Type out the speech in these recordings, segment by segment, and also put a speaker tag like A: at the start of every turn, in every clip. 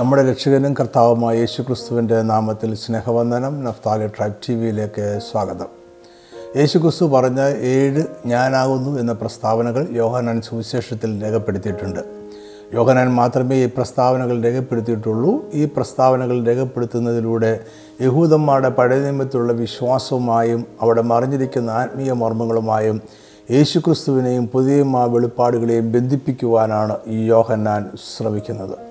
A: നമ്മുടെ രക്ഷകനും കർത്താവുമായ യേശു ക്രിസ്തുവിന്റെ നാമത്തിൽ സ്നേഹവന്ദനം. നഫ്താലി ട്രൈബ് ടി വിയിലേക്ക് സ്വാഗതം. യേശു ക്രിസ്തു പറഞ്ഞ ഏഴ് ഞാനാകുന്നു എന്ന പ്രസ്താവനകൾ യോഹനാൻ സുവിശേഷത്തിൽ രേഖപ്പെടുത്തിയിട്ടുണ്ട്. യോഹനാൻ മാത്രമേ ഈ പ്രസ്താവനകൾ രേഖപ്പെടുത്തിയിട്ടുള്ളൂ. ഈ പ്രസ്താവനകൾ രേഖപ്പെടുത്തുന്നതിലൂടെ യഹൂദന്മാരുടെ പഴയ നിയമത്തിലുള്ള വിശ്വാസവുമായും അവിടെ മറിഞ്ഞിരിക്കുന്ന ആത്മീയ മർമ്മങ്ങളുമായും യേശുക്രിസ്തുവിനെയും പുതിയ വെളിപ്പാടുകളെയും ബന്ധിപ്പിക്കുവാനാണ് ഈ യോഹന്നാൻ ശ്രമിക്കുന്നത്.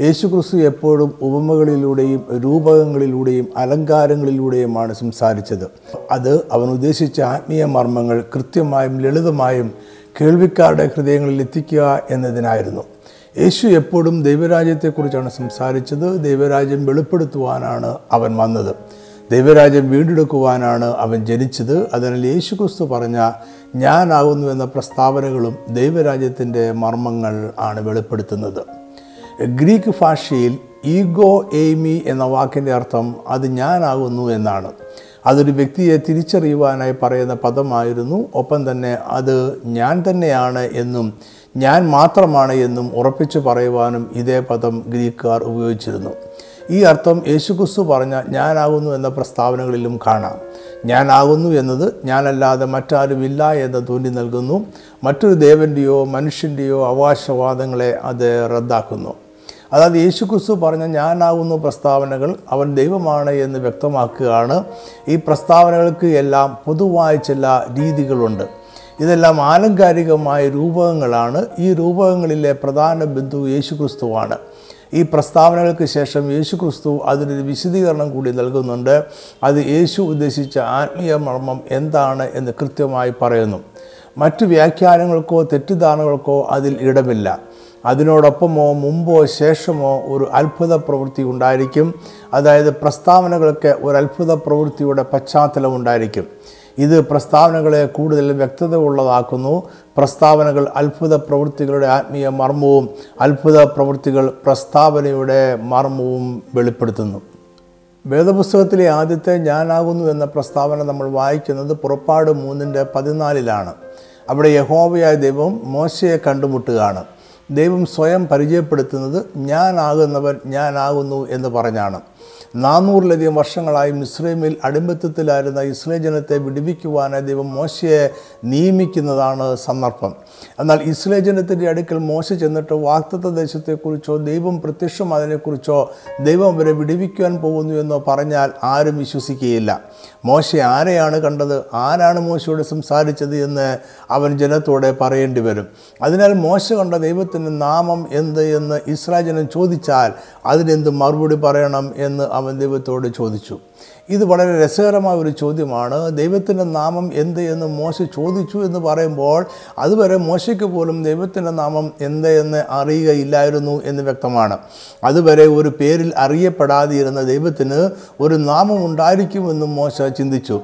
A: യേശുക്രിസ്തു എപ്പോഴും ഉപമകളിലൂടെയും രൂപകങ്ങളിലൂടെയും അലങ്കാരങ്ങളിലൂടെയുമാണ് സംസാരിച്ചത്. അത് അവൻ ഉദ്ദേശിച്ച ആത്മീയ മർമ്മങ്ങൾ കൃത്യമായും ലളിതമായും കേൾവിക്കാരുടെ ഹൃദയങ്ങളിൽ എത്തിക്കുക എന്നതിനായിരുന്നു. യേശു എപ്പോഴും ദൈവരാജ്യത്തെക്കുറിച്ചാണ് സംസാരിച്ചത്. ദൈവരാജ്യം വെളിപ്പെടുത്തുവാനാണ് അവൻ വന്നത്. ദൈവരാജ്യം വീണ്ടെടുക്കുവാനാണ് അവൻ ജനിച്ചത്. അതിനാൽ യേശുക്രിസ്തു പറഞ്ഞ ഞാനാകുന്നു എന്ന പ്രസ്താവനകളും ദൈവരാജ്യത്തിന്റെ മർമ്മങ്ങൾ ആണ് വെളിപ്പെടുത്തുന്നത്. ഗ്രീക്ക് ഭാഷയിൽ ഈഗോ എയ്മി എന്ന വാക്കിന്റെ അർത്ഥം അത് ഞാനാകുന്നു എന്നാണ്. അതൊരു വ്യക്തിയെ തിരിച്ചറിയുവാനായി പറയുന്ന പദമായിരുന്നു. ഒപ്പം തന്നെ അത് ഞാൻ തന്നെയാണ് എന്നും ഞാൻ മാത്രമാണ് എന്നും ഉറപ്പിച്ചു പറയുവാനും ഇതേ പദം ഗ്രീക്കുകാർ ഉപയോഗിച്ചിരുന്നു. ഈ അർത്ഥം യേശുക്രിസ്തു പറഞ്ഞ ഞാനാകുന്നു എന്ന പ്രസ്താവനകളിലും കാണാം. ഞാനാകുന്നു എന്നത് ഞാനല്ലാതെ മറ്റാരുമില്ല എന്ന് തോന്നി നൽകുന്നു. മറ്റൊരു ദേവന്റെയോ മനുഷ്യന്റെയോ അവകാശവാദങ്ങളെ അത് റദ്ദാക്കുന്നു. അതായത് യേശു ക്രിസ്തു പറഞ്ഞ ഞാനാകുന്നു പ്രസ്താവനകൾ അവൻ ദൈവമാണ് എന്ന് വ്യക്തമാക്കുകയാണ്. ഈ പ്രസ്താവനകൾക്ക് എല്ലാം പൊതുവായ ചില രീതികളുണ്ട്. ഇതെല്ലാം ആലങ്കാരികമായ രൂപകങ്ങളാണ്. ഈ രൂപകങ്ങളിലെ പ്രധാന ബിന്ദു യേശുക്രിസ്തുവാണ്. ഈ പ്രസ്താവനകൾക്ക് ശേഷം യേശു ക്രിസ്തു അതിനൊരു വിശദീകരണം കൂടി നൽകുന്നുണ്ട്. അത് യേശു ഉദ്ദേശിച്ച ആത്മീയ മർമ്മം എന്താണ് എന്ന് കൃത്യമായി പറയുന്നു. മറ്റു വ്യാഖ്യാനങ്ങൾക്കോ തെറ്റിദ്ധാരണകൾക്കോ അതിൽ ഇടമില്ല. അതിനോടൊപ്പമോ മുമ്പോ ശേഷമോ ഒരു അത്ഭുത പ്രവൃത്തി ഉണ്ടായിരിക്കും. അതായത് പ്രസ്താവനകൾക്ക് ഒരു അത്ഭുത പ്രവൃത്തിയുടെ പശ്ചാത്തലം ഉണ്ടായിരിക്കും. ഇത് പ്രസ്താവനകളെ കൂടുതൽ വ്യക്തത ഉള്ളതാക്കുന്നു. പ്രസ്താവനകൾ അത്ഭുത പ്രവൃത്തികളുടെ ആത്മീയ മർമ്മവും അത്ഭുത പ്രവൃത്തികൾ പ്രസ്താവനയുടെ മർമ്മവും വെളിപ്പെടുത്തുന്നു. വേദപുസ്തകത്തിലെ ആദ്യത്തെ ഞാനാകുന്നു എന്ന പ്രസ്താവന നമ്മൾ വായിക്കുന്നത് പുറപ്പാട് മൂന്നിന്റെ പതിനാലിലാണ്. അവിടെ യഹോവയായ ദൈവം മോശയെ കണ്ടുമുട്ടുകയാണ്. ദൈവം സ്വയം പരിചയപ്പെടുത്തുന്നത് ഞാനാകുന്നവൻ ഞാനാകുന്നു എന്ന് പറഞ്ഞാണ്. നാനൂറിലധികം വർഷങ്ങളായി മിസ്രൈമിൽ അടിമത്തത്തിലായിരുന്ന ഇസ്രേ ജനത്തെ വിടുവിക്കുവാനായി ദൈവം മോശയെ നിയമിക്കുന്നതാണ് സന്ദർഭം. എന്നാൽ ഇസ്രേ ജനത്തിന്റെ അടുക്കൽ മോശ ചെന്നിട്ട് വാക്തത്വ ദേശത്തെക്കുറിച്ചോ ദൈവം പ്രത്യക്ഷം അതിനെക്കുറിച്ചോ ദൈവം അവരെ വിടിവിക്കുവാൻ പോകുന്നു എന്നോ പറഞ്ഞാൽ ആരും വിശ്വസിക്കുകയില്ല. മോശ ആരെയാണ് കണ്ടത്? ആരാണ് മോശയോട് സംസാരിച്ചത് എന്ന് അവൻ ജനത്തോടെ പറയേണ്ടി വരും. അതിനാൽ മോശ കണ്ട ദൈവത്തിന്റെ നാമം എന്ത് എന്ന് ഇസ്രാജനം ചോദിച്ചാൽ അതിനെന്ത് മറുപടി പറയണം എന്ന് അവൻ ദൈവത്തോട് ചോദിച്ചു. ഇത് വളരെ രസകരമായ ഒരു ചോദ്യമാണ്. ദൈവത്തിന്റെ നാമം എന്ത് എന്ന് മോശ ചോദിച്ചു എന്ന് പറയുമ്പോൾ അതുവരെ മോശയ്ക്ക് പോലും ദൈവത്തിന്റെ നാമം എന്ത് എന്ന് അറിയുകയില്ലായിരുന്നു എന്ന് വ്യക്തമാണ്. അതുവരെ ഒരു പേരിൽ അറിയപ്പെടാതിരുന്ന ദൈവത്തിന് ഒരു നാമം ഉണ്ടായിരിക്കുമെന്നും മോശ ചിന്തിച്ചു.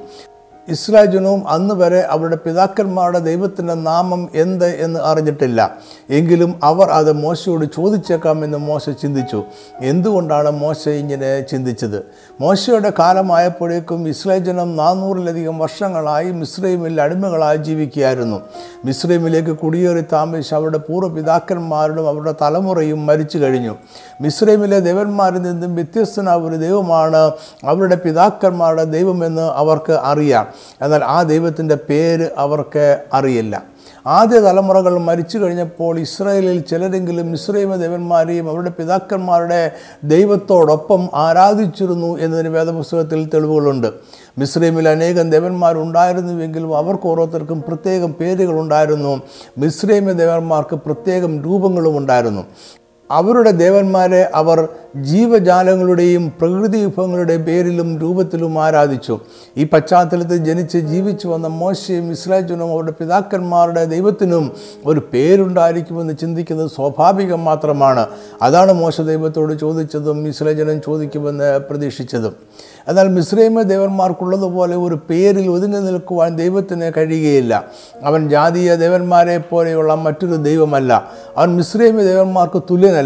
A: ഇസ്രായേൽ ജനവും അന്ന് വരെ അവരുടെ പിതാക്കന്മാരുടെ ദൈവത്തിന്റെ നാമം എന്ത് എന്ന് അറിഞ്ഞിട്ടില്ല. എങ്കിലും അവർ അത് മോശയോട് ചോദിച്ചേക്കാമെന്ന് മോശ ചിന്തിച്ചു. എന്തുകൊണ്ടാണ് മോശ ഇങ്ങനെ ചിന്തിച്ചത്? മോശയുടെ കാലമായപ്പോഴേക്കും ഇസ്രായേൽ ജനം നാനൂറിലധികം വർഷങ്ങളായി മിസ്രൈമിൽ അടിമകളായി ജീവിക്കുകയായിരുന്നു. മിസ്രൈമിലേക്ക് കുടിയേറി താമസിച്ച് അവരുടെ പൂർവപിതാക്കന്മാരുടെ അവരുടെ തലമുറയും മരിച്ചു കഴിഞ്ഞു. മിസ്രൈമിലെ ദേവന്മാരിൽ നിന്നും വ്യത്യസ്തനായ ഒരു ദൈവമാണ് അവരുടെ പിതാക്കന്മാരുടെ ദൈവമെന്ന് അവർക്ക് അറിയാം. എന്നാൽ ആ ദൈവത്തിന്റെ പേര് അവർക്ക് അറിയില്ല. ആദ്യ തലമുറകൾ മരിച്ചു കഴിഞ്ഞപ്പോൾ ഇസ്രായേലിൽ ചിലരെങ്കിലും ഇസ്രൈമ ദേവന്മാരെയും അവരുടെ പിതാക്കന്മാരുടെ ദൈവത്തോടൊപ്പം ആരാധിച്ചിരുന്നു എന്നതിന് വേദപുസ്തകത്തിൽ തെളിവുകളുണ്ട്. മിസ്രൈമിൽ അനേകം ദേവന്മാരുണ്ടായിരുന്നുവെങ്കിലും അവർക്ക് ഓരോരുത്തർക്കും പ്രത്യേകം പേരുകളുണ്ടായിരുന്നു. മിസ്രൈമ ദേവന്മാർക്ക് പ്രത്യേകം രൂപങ്ങളും ഉണ്ടായിരുന്നു. അവരുടെ ദേവന്മാരെ അവർ ജീവജാലങ്ങളുടെയും പ്രകൃതി വിഭവങ്ങളുടെയും പേരിലും രൂപത്തിലും ആരാധിച്ചു. ഈ പശ്ചാത്തലത്തിൽ ജനിച്ച് ജീവിച്ചു വന്ന മോശയും ഇസ്രായേലും അവരുടെ പിതാക്കന്മാരുടെ ദൈവത്തിനും ഒരു പേരുണ്ടായിരിക്കുമെന്ന് ചിന്തിക്കുന്നത് സ്വാഭാവികം മാത്രമാണ്. അതാണ് മോശ ദൈവത്തോട് ചോദിച്ചതും ഇസ്രായേലും ചോദിക്കുമെന്ന് പ്രതീക്ഷിച്ചതും. എന്നാൽ മിശ്രൈമ ദേവന്മാർക്കുള്ളതുപോലെ ഒരു പേരിൽ ഒതുങ്ങി നിൽക്കുവാൻ ദൈവത്തിന് കഴിയുകയില്ല. അവൻ ജാതീയ ദേവന്മാരെ പോലെയുള്ള മറ്റൊരു ദൈവമല്ല. അവൻ മിശ്രൈമ ദേവന്മാർക്ക് തുല്യനല്ല.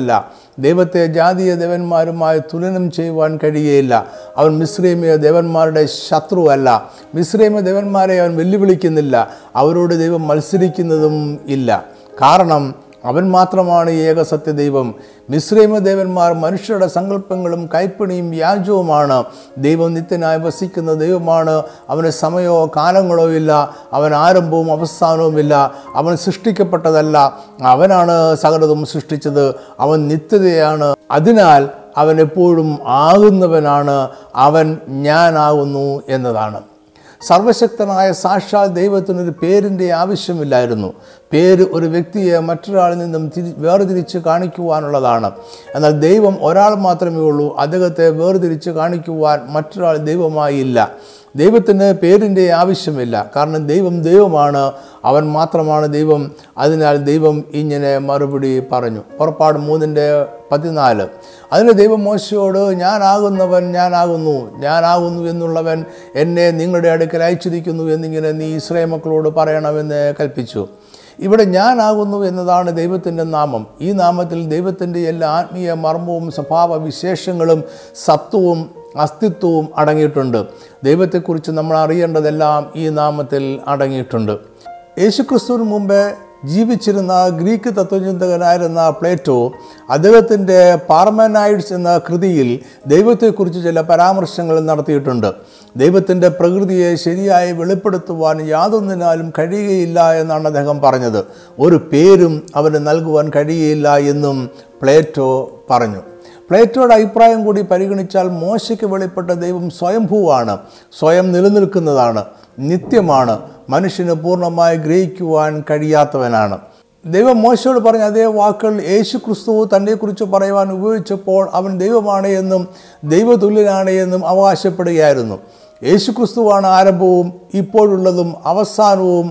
A: ദൈവത്തെ ജാതീയ ദേവന്മാരുമായി തുലനം ചെയ്യുവാൻ കഴിയുകയില്ല അവൻ മിശ്രീമിയ ദേവന്മാരുടെ ശത്രുവല്ല. മിശ്രീമ ദേവന്മാരെ അവൻ വെല്ലുവിളിക്കുന്നില്ല. അവരോട് ദൈവം മത്സരിക്കുന്നതും ഇല്ല. കാരണം അവൻ മാത്രമാണ് ഏക സത്യദൈവം. മിശ്രൈമ ദേവന്മാർ മനുഷ്യരുടെ സങ്കല്പങ്ങളും കൈപ്പണിയും വ്യാജവുമാണ്. ദൈവം നിത്യനായി വസിക്കുന്ന ദൈവമാണ്. അവന് സമയമോ കാലങ്ങളോ ഇല്ല. അവൻ ആരംഭവും അവസാനവുമില്ല അവൻ സൃഷ്ടിക്കപ്പെട്ടതല്ല. അവനാണ് സകലതും സൃഷ്ടിച്ചത്. അവൻ നിത്യതയാണ്. അതിനാൽ അവൻ എപ്പോഴും ആകുന്നവനാണ്. അവൻ ഞാനാകുന്നു എന്നതാണ്. സർവശക്തനായ സാക്ഷാൽ ദൈവത്തിനൊരു പേരിന്റെ ആവശ്യമില്ലായിരുന്നു. പേര് ഒരു വ്യക്തിയെ മറ്റൊരാളിൽ നിന്നും തിരി വേർതിരിച്ച് കാണിക്കുവാനുള്ളതാണ്. എന്നാൽ ദൈവം ഒരാൾ മാത്രമേ ഉള്ളൂ. അദ്ദേഹത്തെ വേർതിരിച്ച് കാണിക്കുവാൻ മറ്റൊരാൾ ദൈവമായി ഇല്ല ദൈവത്തിന് പേരിന്റെ ആവശ്യമില്ല. കാരണം ദൈവം ദൈവമാണ് അവൻ മാത്രമാണ് ദൈവം. അതിനാൽ ദൈവം ഇങ്ങനെ മറുപടി പറഞ്ഞു. പുറപ്പാട് മൂന്നിന്റെ പതിനാല്. അതിന് ദൈവം മോശയോട് ഞാനാകുന്നവൻ ഞാനാകുന്നു. ഞാനാകുന്നു എന്നുള്ളവൻ എന്നെ നിങ്ങളുടെ അടുക്കൽ അയച്ചിരിക്കുന്നു എന്നിങ്ങനെ നീ ഇസ്രേ മക്കളോട് പറയണമെന്ന് കൽപ്പിച്ചു. ഇവിടെ ഞാനാകുന്നു എന്നതാണ് ദൈവത്തിന്റെ നാമം. ഈ നാമത്തിൽ ദൈവത്തിന്റെ എല്ലാ ആത്മീയ മർമ്മവും സ്വഭാവ വിശേഷങ്ങളും സത്വവും അസ്തിത്വവും അടങ്ങിയിട്ടുണ്ട്. ദൈവത്തെക്കുറിച്ച് നമ്മൾ അറിയേണ്ടതെല്ലാം ഈ നാമത്തിൽ അടങ്ങിയിട്ടുണ്ട്. യേശുക്രിസ്തുവിന് മുമ്പേ ജീവിച്ചിരുന്ന ഗ്രീക്ക് തത്വചിന്തകനായിരുന്ന പ്ലേറ്റോ അദ്ദേഹത്തിന്റെ പാർമനൈഡ്സ് എന്ന കൃതിയിൽ ദൈവത്തെക്കുറിച്ച് ചില പരാമർശങ്ങൾ നടത്തിയിട്ടുണ്ട്. ദൈവത്തിന്റെ പ്രകൃതിയെ ശരിയായി വെളിപ്പെടുത്തുവാൻ യാതൊന്നിനാലും കഴിയുകയില്ല എന്നാണ് അദ്ദേഹം പറഞ്ഞത്. ഒരു പേരും അവന് നൽകുവാൻ കഴിയുകയില്ല എന്നും പ്ലേറ്റോ പറഞ്ഞു. പ്ലേറ്റോയുടെ അഭിപ്രായം കൂടി പരിഗണിച്ചാൽ മോശയ്ക്ക് വെളിപ്പെട്ട ദൈവം സ്വയംഭൂവാണ് സ്വയം നിലനിൽക്കുന്നതാണ് നിത്യമാണ് മനുഷ്യന് പൂർണമായി ഗ്രഹിക്കുവാൻ കഴിയാത്തവനാണ്. ദൈവം മോശയോട് പറഞ്ഞ അതേ വാക്കുകൾ യേശു ക്രിസ്തു തന്നെക്കുറിച്ച് പറയുവാൻ ഉപയോഗിച്ചപ്പോൾ അവൻ ദൈവമാണ് എന്നും ദൈവതുല്യനാണ് എന്നും അവകാശപ്പെടുകയായിരുന്നു. യേശു ക്രിസ്തുവാണ് ആരംഭവും ഇപ്പോഴുള്ളതും അവസാനവും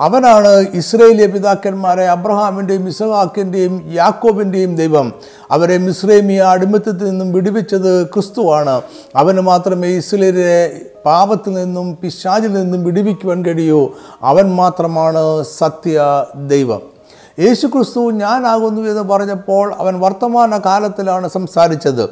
A: അവനാണ് ഇസ്രയേലിയ പിതാക്കന്മാരെ അബ്രഹാമിന്റെയും ഇസഹാക്കിന്റെയും യാക്കോബിന്റെയും ദൈവം. അവരെ മിസ്രൈമിയ അടിമത്തത്തിൽ നിന്നും വിടുവിച്ചത് ക്രിസ്തുവാണ്. അവന് മാത്രമേ ഇസ്രയേലിയെ പാപത്തിൽ നിന്നും പിശാചിൽ നിന്നും വിടുവിക്കുവാൻ കഴിയൂ. അവൻ മാത്രമാണ് സത്യ ദൈവം. യേശു ക്രിസ്തു ഞാനാകുന്നു എന്ന് പറഞ്ഞപ്പോൾ അവൻ വർത്തമാന കാലത്തിലാണ് സംസാരിച്ചത്.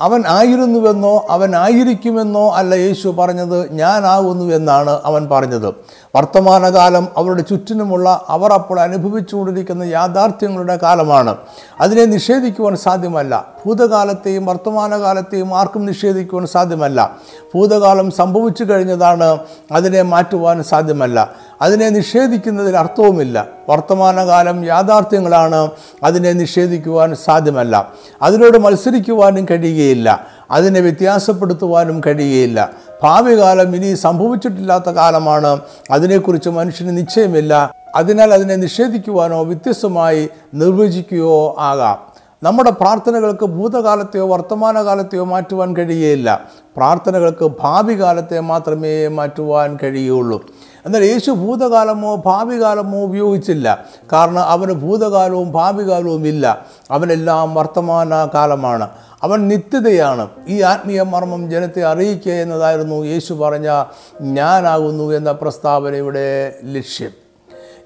A: അവൻ ആയിരുന്നുവെന്നോ അവൻ ആയിരിക്കുമെന്നോ അല്ല യേശു പറഞ്ഞത് ഞാനാകുന്നു എന്നാണ് അവൻ പറഞ്ഞത്. വർത്തമാനകാലം അവരുടെ ചുറ്റിനുമുള്ള അവർ അപ്പോൾ അനുഭവിച്ചുകൊണ്ടിരിക്കുന്ന യാഥാർത്ഥ്യങ്ങളുടെ കാലമാണ്. അതിനെ നിഷേധിക്കുവാൻ സാധ്യമല്ല. ഭൂതകാലത്തെയും വർത്തമാനകാലത്തെയും ആർക്കും നിഷേധിക്കുവാൻ സാധ്യമല്ല. ഭൂതകാലം സംഭവിച്ചു കഴിഞ്ഞതാണ് അതിനെ മാറ്റുവാൻ സാധ്യമല്ല. അതിനെ നിഷേധിക്കുന്നതിൽ അർത്ഥവുമില്ല. വർത്തമാനകാലം യാഥാർത്ഥ്യങ്ങളാണ്. അതിനെ നിഷേധിക്കുവാൻ സാധ്യമല്ല. അതിനോട് മത്സരിക്കുവാനും കഴിയുകയില്ല. അതിനെ വ്യത്യാസപ്പെടുത്തുവാനും കഴിയുകയില്ല. ഭാവി കാലം ഇനി സംഭവിച്ചിട്ടില്ലാത്ത കാലമാണ്. അതിനെക്കുറിച്ച് മനുഷ്യന് നിശ്ചയമില്ല. അതിനാൽ അതിനെ നിഷേധിക്കുവാനോ വ്യത്യസ്തമായി നിർവചിക്കുകയോ ആകാം. നമ്മുടെ പ്രാർത്ഥനകൾക്ക് ഭൂതകാലത്തെയോ വർത്തമാനകാലത്തെയോ മാറ്റുവാൻ കഴിയുകയില്ല. പ്രാർത്ഥനകൾക്ക് ഭാവി കാലത്തെ മാത്രമേ മാറ്റുവാൻ കഴിയുള്ളൂ. എന്നാൽ യേശു ഭൂതകാലമോ ഭാവി കാലമോ ഉപയോഗിച്ചില്ല. കാരണം അവന് ഭൂതകാലവും ഭാവി കാലവും ഇല്ല. അവനെല്ലാം വർത്തമാന കാലമാണ്. അവൻ നിത്യതയാണ്. ഈ ആത്മീയ മർമ്മം ജനത്തെ അറിയിക്കുക എന്നതായിരുന്നു യേശു പറഞ്ഞ ഞാനാകുന്നു എന്ന പ്രസ്താവനയുടെ ലക്ഷ്യം.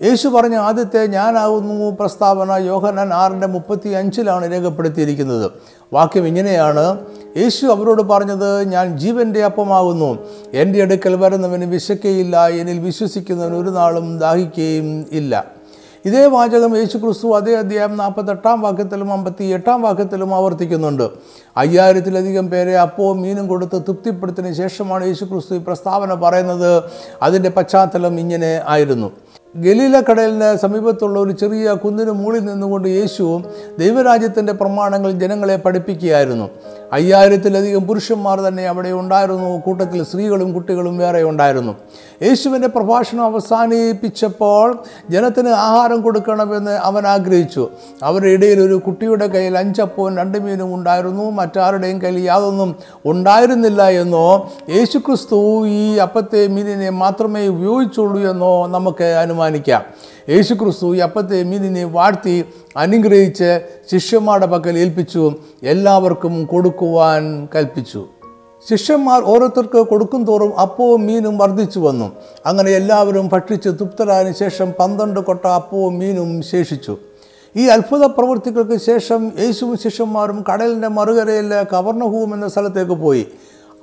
A: യേശു പറഞ്ഞ ആദ്യത്തെ ഞാനാകുന്നു പ്രസ്താവന യോഹനൻ ആറിന്റെ മുപ്പത്തി അഞ്ചിലാണ് രേഖപ്പെടുത്തിയിരിക്കുന്നത്. വാക്യം ഇങ്ങനെയാണ്. യേശു അവരോട് പറഞ്ഞത് ഞാൻ ജീവന്റെ അപ്പമാകുന്നു. എന്റെ അടുക്കൽ വരുന്നവന് വിശക്കുകയില്ല എന്നിൽ വിശ്വസിക്കുന്നവൻ ഒരു നാളും ദാഹിക്കുകയും ഇല്ല. ഇതേ വാചകം യേശു ക്രിസ്തു അതേ അധ്യായം നാൽപ്പത്തെട്ടാം വാക്യത്തിലും അമ്പത്തി എട്ടാം വാക്യത്തിലും ആവർത്തിക്കുന്നുണ്ട്. അയ്യായിരത്തിലധികം പേരെ അപ്പവും മീനും കൊടുത്ത് തൃപ്തിപ്പെടുത്തിന് ശേഷമാണ് യേശു ക്രിസ്തു ഈ പ്രസ്താവന പറയുന്നത്. അതിന്റെ പശ്ചാത്തലം ഇങ്ങനെ ആയിരുന്നു. ഗലീല കടലിന് സമീപത്തുള്ള ഒരു ചെറിയ കുന്നിന് മുകളിൽ നിന്നുകൊണ്ട് യേശു ദൈവരാജ്യത്തിന്റെ പ്രമാണങ്ങൾ ജനങ്ങളെ പഠിപ്പിക്കുകയായിരുന്നു. അയ്യായിരത്തിലധികം പുരുഷന്മാർ തന്നെ അവിടെ ഉണ്ടായിരുന്നു. കൂട്ടത്തിൽ സ്ത്രീകളും കുട്ടികളും വേറെ ഉണ്ടായിരുന്നു. യേശുവിന്റെ പ്രഭാഷണം അവസാനിപ്പിച്ചപ്പോൾ ജനത്തിന് ആഹാരം കൊടുക്കണമെന്ന് അവൻ ആഗ്രഹിച്ചു. അവരുടെ ഇടയിൽ ഒരു കുട്ടിയുടെ കയ്യിൽ അഞ്ചപ്പവും രണ്ട് മീനും ഉണ്ടായിരുന്നു. മറ്റാരുടെയും കയ്യിൽ യാതൊന്നും ഉണ്ടായിരുന്നില്ല എന്നോ യേശുക്രിസ്തു ഈ അപ്പത്തെ മീനിനെ മാത്രമേ ഉപയോഗിച്ചുള്ളൂ എന്നോ നമുക്ക് അനുമാനിക്കാം. യേശുക്രിസ്തു ഈ അപ്പത്തെ മീനിനെ വാഴ്ത്തി അനുഗ്രഹിച്ച് ശിഷ്യന്മാരുടെ പക്കൽ ഏൽപ്പിച്ചു എല്ലാവർക്കും കൊടുക്കുവാൻ കൽപ്പിച്ചു. ശിഷ്യന്മാർ ഓരോരുത്തർക്ക് കൊടുക്കും തോറും അപ്പവും മീനും വർദ്ധിച്ചു വന്നു. അങ്ങനെ എല്ലാവരും ഭക്ഷിച്ച് തൃപ്തരായതിനു ശേഷം പന്ത്രണ്ട് കൊട്ട അപ്പവും മീനും ശേഷിച്ചു. ഈ അത്ഭുത പ്രവൃത്തികൾക്ക് ശേഷം യേശുവും ശിഷ്യന്മാരും കടലിന്റെ മറുകരയിലെ കവർണഹൂം എന്ന സ്ഥലത്തേക്ക് പോയി.